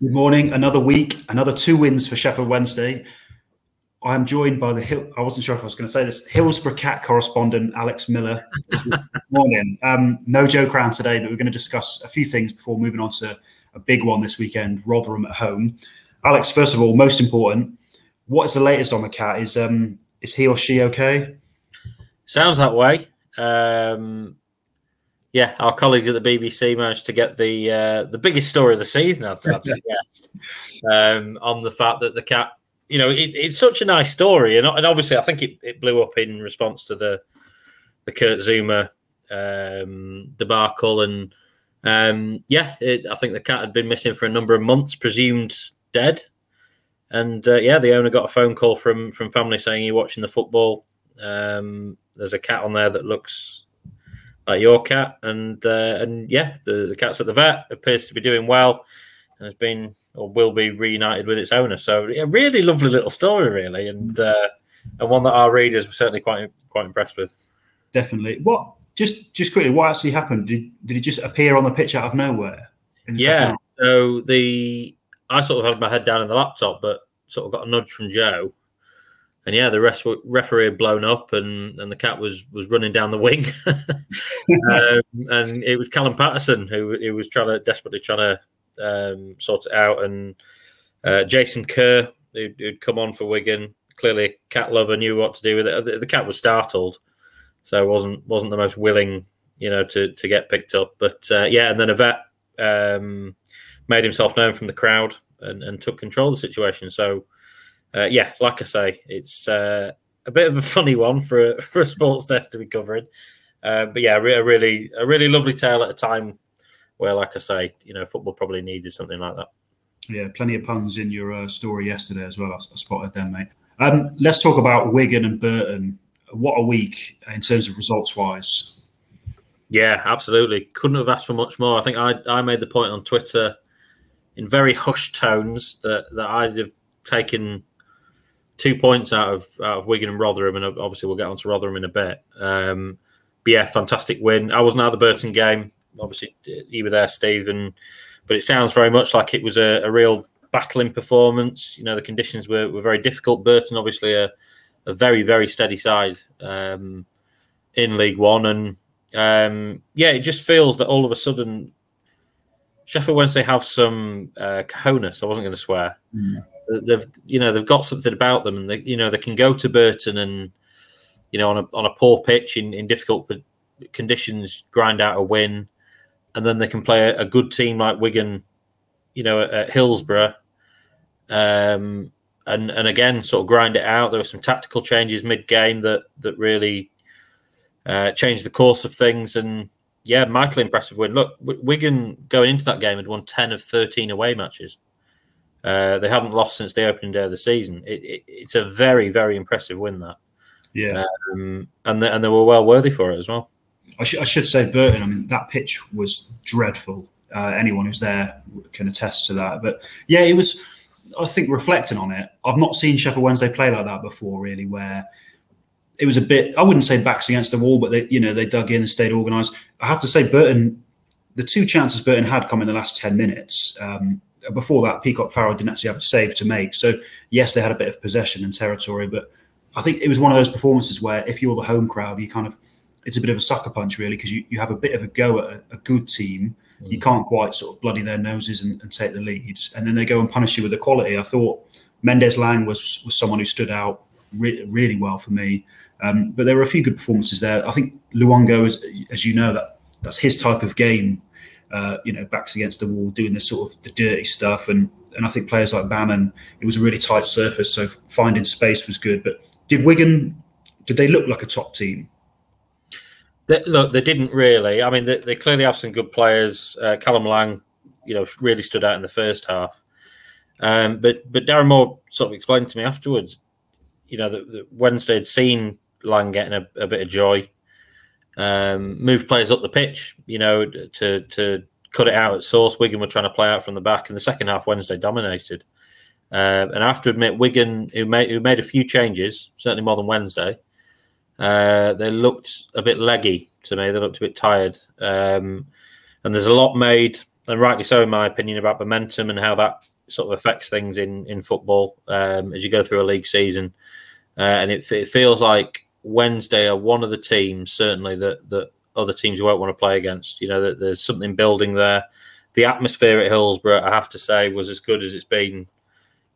Good morning. Another week, another two wins for Sheffield Wednesday. I'm joined by the Hill. I wasn't sure if I was going to say this. Hillsborough Cat correspondent Alex Miller. Good morning. Um, no Joe Crann today, but we're going to discuss a few things before moving on to a big one this weekend. Rotherham at home. Alex, first of all, most important, what is the latest on the cat? Is um is he or she okay? Sounds that way. Um, yeah, our colleagues at the BBC managed to get the uh, the biggest story of the season, I'd, I'd suggest, um, on the fact that the cat. You know, it, it's such a nice story, and, and obviously, I think it, it blew up in response to the the Kurt Zouma um, debacle, and um, yeah, it, I think the cat had been missing for a number of months, presumed dead, and uh, yeah, the owner got a phone call from from family saying you're watching the football. Um, there's a cat on there that looks like your cat, and uh, and yeah, the, the cat's at the vet appears to be doing well, and has been or will be reunited with its owner. So yeah, really lovely little story, really, and uh, and one that our readers were certainly quite quite impressed with. Definitely. What just just quickly, what actually happened? Did did it just appear on the pitch out of nowhere? Yeah. So the I sort of had my head down in the laptop, but sort of got a nudge from Joe and yeah, the rest referee had blown up, and, and the cat was was running down the wing, um, and it was Callum Paterson who, who was trying to desperately trying to um, sort it out, and uh, Jason Kerr who'd, who'd, come on for Wigan. Clearly, cat lover knew what to do with it. The, the, cat was startled, so wasn't wasn't the most willing, you know, to to get picked up. But uh, yeah, and then a vet um, made himself known from the crowd and, and took control of the situation. So uh, yeah, like I say, it's uh, a bit of a funny one for a, for a sports desk to be covering. Uh, but yeah, a really a really lovely tale at a time where, like I say, you know, football probably needed something like that. Yeah, plenty of puns in your uh, story yesterday as well. I, I spotted them, mate. Um, let's talk about Wigan and Burton. What a week in terms of results wise. Yeah, absolutely. Couldn't have asked for much more. I think I, I made the point on Twitter in very hushed tones that, that I'd have taken two points out of out of Wigan and Rotherham, and obviously we'll get on to Rotherham in a bit. Um, but yeah, fantastic win. I wasn't at the Burton game. Obviously, you were there, Steve, and but it sounds very much like it was a, a real battling performance. You know, the conditions were, were very difficult. Burton, obviously, a, a very very steady side um, in League One, and um, yeah, it just feels that all of a sudden Sheffield Wednesday have some uh, cojones. I wasn't going to swear. Mm they've you know they've got something about them, and they you know they can go to Burton and you know on a on a poor pitch in, in difficult conditions grind out a win, and then they can play a, a good team like Wigan, you know at, at Hillsborough, um, and and again sort of grind it out. There were some tactical changes mid game that that really uh, changed the course of things, and yeah, mightily impressive win. Look, Wigan going into that game had won ten of thirteen away matches. Uh, they haven't lost since the opening day of the season. It, it, it's a very, very impressive win. That, yeah, um, and they, and they were well worthy for it as well. I, sh- I should say Burton. I mean, that pitch was dreadful. Uh, anyone who's there can attest to that. But yeah, it was. I think reflecting on it, I've not seen Sheffield Wednesday play like that before. Really, where it was a bit. I wouldn't say backs against the wall, but they, you know, they dug in and stayed organised. I have to say, Burton. The two chances Burton had come in the last ten minutes. Um, before that, Peacock Farrell didn't actually have a save to make. So yes, they had a bit of possession and territory, but I think it was one of those performances where if you're the home crowd, you kind of it's a bit of a sucker punch really because you, you have a bit of a go at a, a good team. Mm. You can't quite sort of bloody their noses and, and, take the lead, and then they go and punish you with the quality. I thought Mendes Lang was was someone who stood out re- really well for me. Um, but there were a few good performances there. I think Luongo, as, as you know, that that's his type of game uh, you know, backs against the wall, doing the sort of the dirty stuff. And and I think players like Bannan, it was a really tight surface, so finding space was good. But did Wigan, did they look like a top team? They, look, they didn't really. I mean, they, they clearly have some good players. Uh, Callum Lang, you know, really stood out in the first half. Um, but but Darren Moore sort of explained to me afterwards, you know, that, that Wednesday had seen Lang getting a, a bit of joy um, move players up the pitch, you know, to to cut it out at source. Wigan were trying to play out from the back. and the second half, Wednesday dominated. Uh, and I have to admit, Wigan, who made who made a few changes, certainly more than Wednesday, uh, they looked a bit leggy to me. They looked a bit tired. Um, and there's a lot made and rightly so, in my opinion, about momentum and how that sort of affects things in in football um, as you go through a league season. Uh, and it, it feels like Wednesday are one of the teams certainly that that other teams you won't want to play against. You know that there's something building there. The atmosphere at Hillsborough, I have to say, was as good as it's been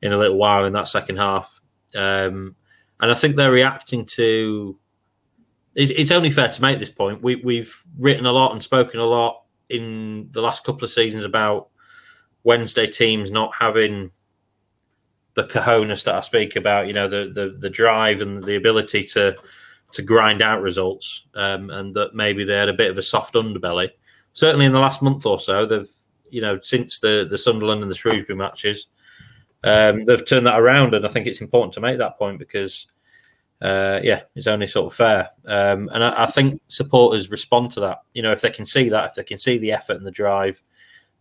in a little while in that second half. Um, and I think they're reacting to. It's, it's, only fair to make this point. We, we've written a lot and spoken a lot in the last couple of seasons about Wednesday teams not having the cojones that I speak about. You know, the the, the drive and the ability to to grind out results, um, and that maybe they had a bit of a soft underbelly. Certainly in the last month or so, they've you know since the the Sunderland and the Shrewsbury matches, um, they've turned that around, and I think it's important to make that point because. Uh, yeah, it's only sort of fair, um, and I, I, think supporters respond to that. You know, if they can see that, if they can see the effort and the drive,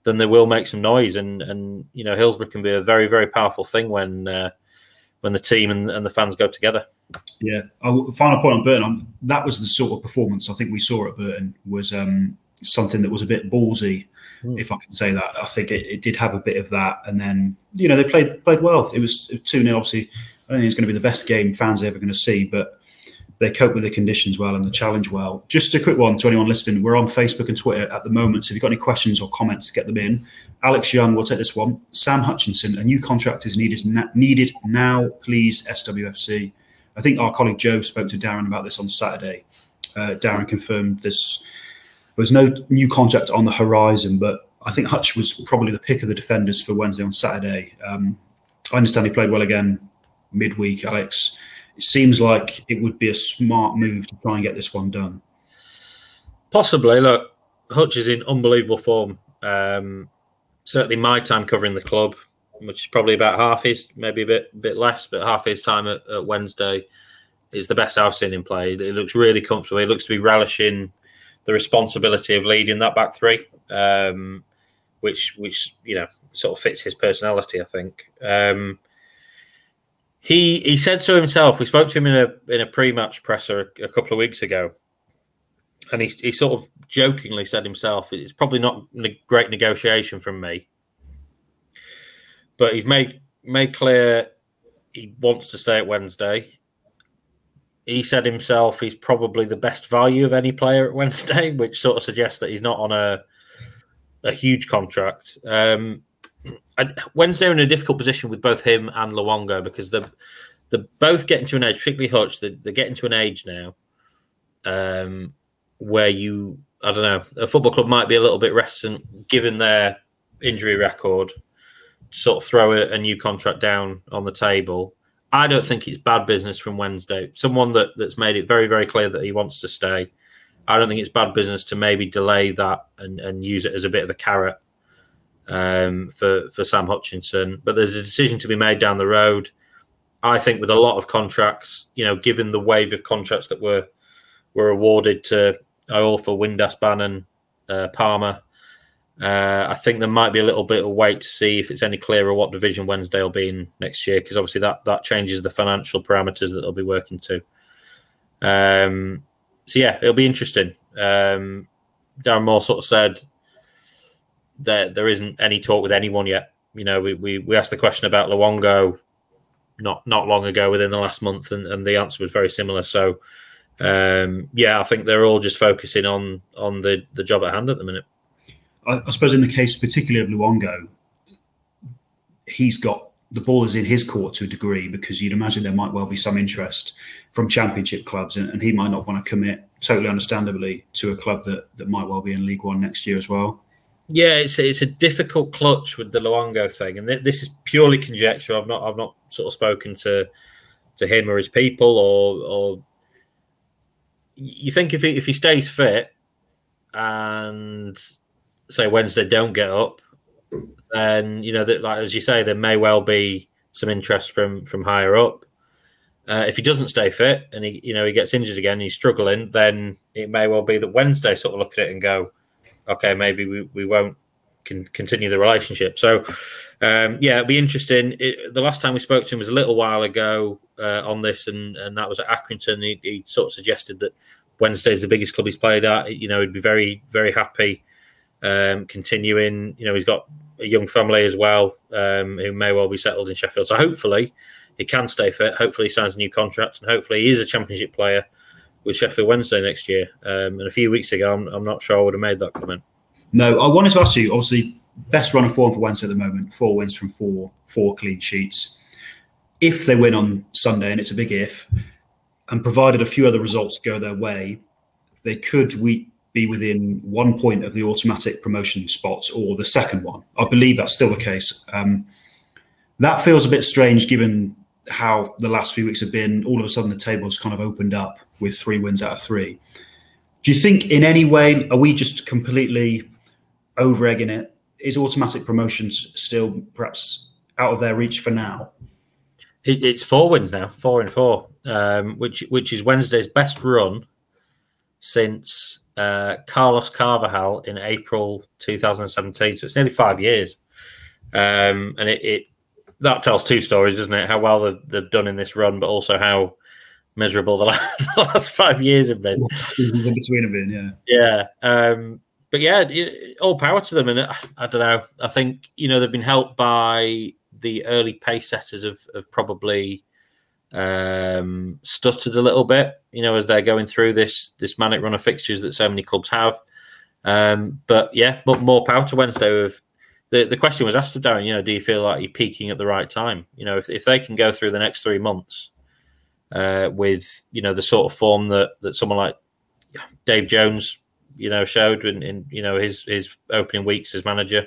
then they will make some noise. And and you know, Hillsborough can be a very very powerful thing when uh, when the team and, and the fans go together. Yeah. Oh, final point on Burton. Um, that was the sort of performance I think we saw at Burton was um, something that was a bit ballsy mm. if I can say that. I think it, it, did have a bit of that, and then you know they played played well. It was two 0 Obviously, I don't think it's going to be the best game fans are ever going to see, but they cope with the conditions well and the challenge well. Just a quick one to anyone listening: we're on Facebook and Twitter at the moment, so if you've got any questions or comments, get them in. Alex Young will take this one. Sam Hutchinson, a new contract is needed needed now, please. SWFC. I think our colleague Joe spoke to Darren about this on Saturday. Uh, Darren confirmed this there's no new contract on the horizon, but I think Hutch was probably the pick of the defenders for Wednesday on Saturday. Um, I understand he played well again midweek, Alex. It seems like it would be a smart move to try and get this one done. Possibly. Look, Hutch is in unbelievable form. Um, certainly, my time covering the club, which is probably about half his, maybe a bit bit less, but half his time at, at Wednesday is the best I've seen him play. He looks really comfortable. He looks to be relishing the responsibility of leading that back three, um, which which you know sort of fits his personality, I think. Um, he he said so himself. We spoke to him in a in a pre-match presser a, a couple of weeks ago, and he he sort of jokingly said himself, "It's probably not a great negotiation from me, but he's made made clear he wants to stay at Wednesday he said himself he's probably the best value of any player at Wednesday, which sort of suggests that he's not on a a huge contract. Um, I, Wednesday are in a difficult position with both him and Luongo because they're, they're both getting to an age, particularly Hutch, they're, they're getting to an age now um, where you, I don't know, a football club might be a little bit reticent given their injury record to sort of throw a, a new contract down on the table. I don't think it's bad business from Wednesday. Someone that, that's made it very, very clear that he wants to stay. I don't think it's bad business to maybe delay that and, and use it as a bit of a carrot um, for for Sam Hutchinson. But there's a decision to be made down the road. I think with a lot of contracts, you know, given the wave of contracts that were were awarded to Iorfa, Windass, Bannan, uh, Palmer, uh, I think there might be a little bit of wait to see if it's any clearer what division Wednesday will be in next year, because obviously that that changes the financial parameters that they'll be working to. Um, so yeah, it'll be interesting. Um, Darren Moore sort of said that there isn't any talk with anyone yet. You know, we, we, we asked the question about Luongo not not long ago within the last month, and, and the answer was very similar. So um, yeah, I think they're all just focusing on on the the job at hand at the minute. I, I suppose in the case particularly of Luongo, he's got the ball is in his court to a degree because you'd imagine there might well be some interest from championship clubs and, and, he might not want to commit totally understandably to a club that, that might well be in League One next year as well. Yeah, it's a, it's a difficult clutch with the Luongo thing, and th- this is purely conjecture. I've not I've not sort of spoken to to him or his people, or or you think if he if he stays fit and say Wednesday don't get up, then you know that like as you say, there may well be some interest from from higher up. Uh, if he doesn't stay fit and he you know he gets injured again, he's struggling, then it may well be that Wednesday sort of look at it and go, okay, maybe we, we won't can continue the relationship. So um, yeah, it'll be interesting. It, the last time we spoke to him was a little while ago uh, on this, and and that was at Accrington. He, he sort of suggested that Wednesday is the biggest club he's played at. You know, he'd be very very happy um, continuing. You know, he's got a young family as well um, who may well be settled in Sheffield. So hopefully he can stay fit. Hopefully he signs a new contract, and hopefully he is a Championship player with Sheffield Wednesday next year. Um, and a few weeks ago, I'm, I'm, not sure I would have made that comment. No, I wanted to ask you. Obviously, best run of form for Wednesday at the moment. Four wins from four, four clean sheets. If they win on Sunday, and it's a big if, and provided a few other results go their way, they could we be within one point of the automatic promotion spots or the second one. I believe that's still the case. Um, that feels a bit strange given how the last few weeks have been. All of a sudden, the table's kind of opened up with three wins out of three. Do you think, in any way, are we just completely over egging it? Is automatic promotions still perhaps out of their reach for now? It, it's four wins now, four and four, um, which which is Wednesday's best run since uh, Carlos Carvalhal in April 2017. So it's nearly five years, um, and it, it, that tells two stories, doesn't it? How well they've, they've done in this run, but also how miserable the last, the last five years have been. In between have been, yeah, yeah. Um, but yeah, all power to them, and I, I don't know. I think you know they've been helped by the early pace setters have, have probably um, stuttered a little bit, you know, as they're going through this this manic run of fixtures that so many clubs have. Um, but yeah, but more power to Wednesday. With the the question was asked of Darren, you know, do you feel like you're peaking at the right time? You know, if if they can go through the next three months uh, with you know the sort of form that that someone like Dave Jones, you know, showed in, in you know his his opening weeks as manager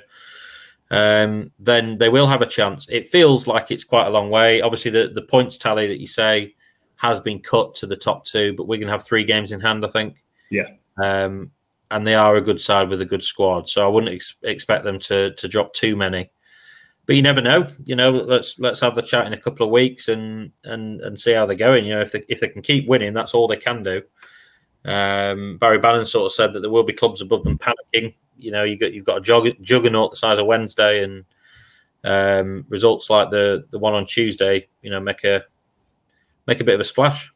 um, then they will have a chance. It feels like it's quite a long way. Obviously, the, the points tally that you say has been cut to the top two, but we're going to have three games in hand, I think. Yeah. Um, and they are a good side with a good squad, so I wouldn't ex- expect them to to drop too many. But you never know. You know, let's let's have the chat in a couple of weeks and and and see how they're going. You know, if they if they can keep winning, that's all they can do. Um, Barry Bannan sort of said that there will be clubs above them panicking you know you got you've got a jug- juggernaut the size of Wednesday, and um, results like the the one on Tuesday, you know, make a make a bit of a splash.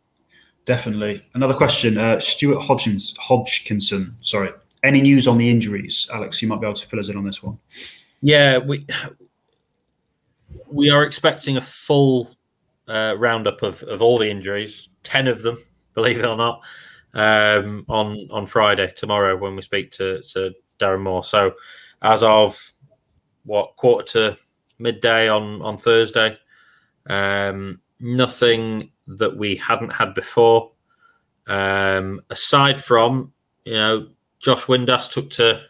Definitely. Another question, uh, Stuart Hodgins, Hodgkinson. Sorry, any news on the injuries, Alex? You might be able to fill us in on this one. Yeah, we we are expecting a full uh, roundup of, of all the injuries, ten of them, believe it or not, um, on on Friday tomorrow when we speak to to Darren Moore. So as of what quarter to midday on on Thursday, um, nothing that we hadn't had before. Um, aside from you know Josh Windass took to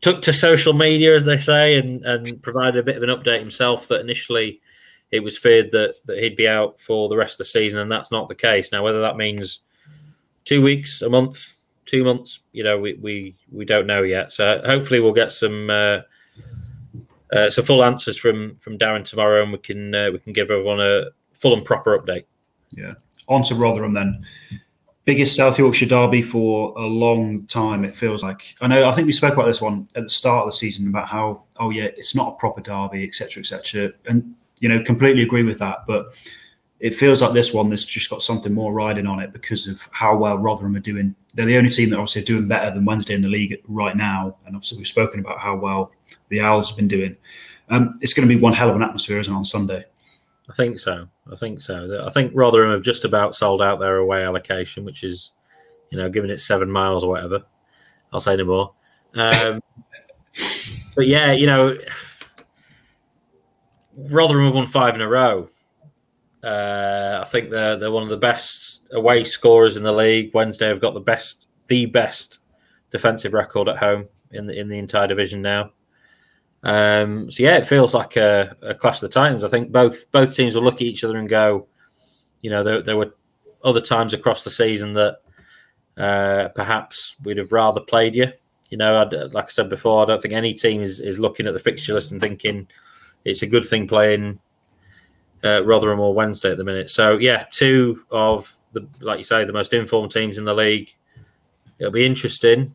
took to social media as they say and and provided a bit of an update himself that initially it was feared that that he'd be out for the rest of the season and that's not the case now whether that means two weeks a month two months. You know, we we, we don't know yet. So hopefully we'll get some uh, uh, full answers from from Darren tomorrow, and we can uh, we can give everyone a full and proper update. Yeah. On to Rotherham then. Biggest South Yorkshire derby for a long time. It feels like I know. I think we spoke about this one at the start of the season about how oh yeah, it's not a proper derby, etc., etc. And you know, completely agree with that. But it feels like this one, there's just got something more riding on it because of how well Rotherham are doing. They're the only team that obviously are doing better than Wednesday in the league right now. And obviously, we've spoken about how well the Owls have been doing. Um, it's going to be one hell of an atmosphere, isn't it, on Sunday? I think so. I think so. I think Rotherham have just about sold out their away allocation, which is, you know, given it seven miles or whatever. I'll say no more. Um, but yeah, you know, Rotherham have won five in a row uh, I think they're they're one of the best away scorers in the league. Wednesday have got the best, the best defensive record at home in the in the entire division now. Um, so yeah, it feels like a, a, clash of the Titans. I think both both teams will look at each other and go, you know, there, there were other times across the season that uh, perhaps we'd have rather played you. You know, I'd, like I said before, I don't think any team is, is looking at the fixture list and thinking it's a good thing playing uh, Rotherham or Wednesday at the minute. So yeah, two of the like you say the most informed teams in the league. It'll be interesting.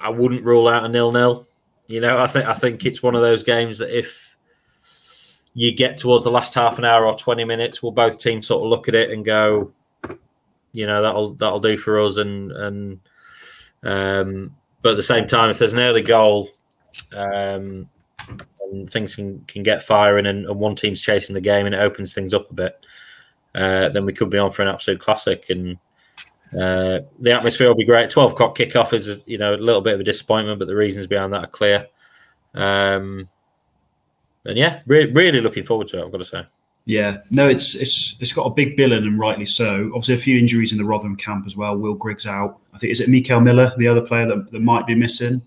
I wouldn't rule out a nil-nil. You know, I think I think it's one of those games that if you get towards the last half an hour or twenty minutes, will both teams sort of look at it and go, you know, that'll that'll do for us, and and um, but at the same time, if there's an early goal um, and things can, can get firing and, and, one team's chasing the game and it opens things up a bit, uh, then we could be on for an absolute classic. And uh, the atmosphere will be great. 12 o'clock kickoff is, you know, a little bit of a disappointment, but the reasons behind that are clear. Um, and yeah, re- really looking forward to it, I've got to say. Yeah, no, it's it's it's got a big bill in, and rightly so. Obviously, a few injuries in the Rotherham camp as well. Will Griggs out. I think is it Mickel Miller, the other player that, that might be missing.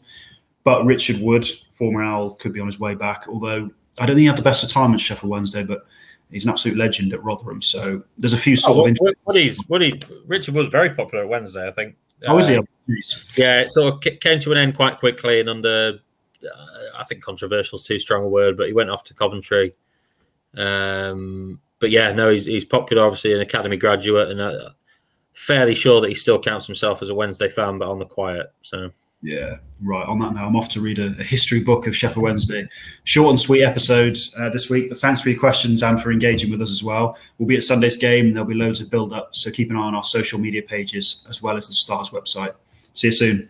But Richard Wood, former Owl, could be on his way back. Although I don't think he had the best of time at Sheffield Wednesday, but he's an absolute legend at Rotherham. So there's a few sort oh, of. What, what he's, what he, Richard was very popular at Wednesday, I think. How was uh, he? Yeah, it sort of came to an end quite quickly and under, uh, I think controversial is too strong a word, but he went off to Coventry. Um, but yeah, no, he's, he's popular, obviously, an academy graduate, and uh, fairly sure that he still counts himself as a Wednesday fan, but on the quiet. So yeah, right. On that now, I'm off to read a, a history book of Sheffield Wednesday. Short and sweet episode uh, this week, but thanks for your questions and for engaging with us as well. We'll be at Sunday's game, there'll be loads of build up. So keep an eye on our social media pages as well as the Stars website. See you soon.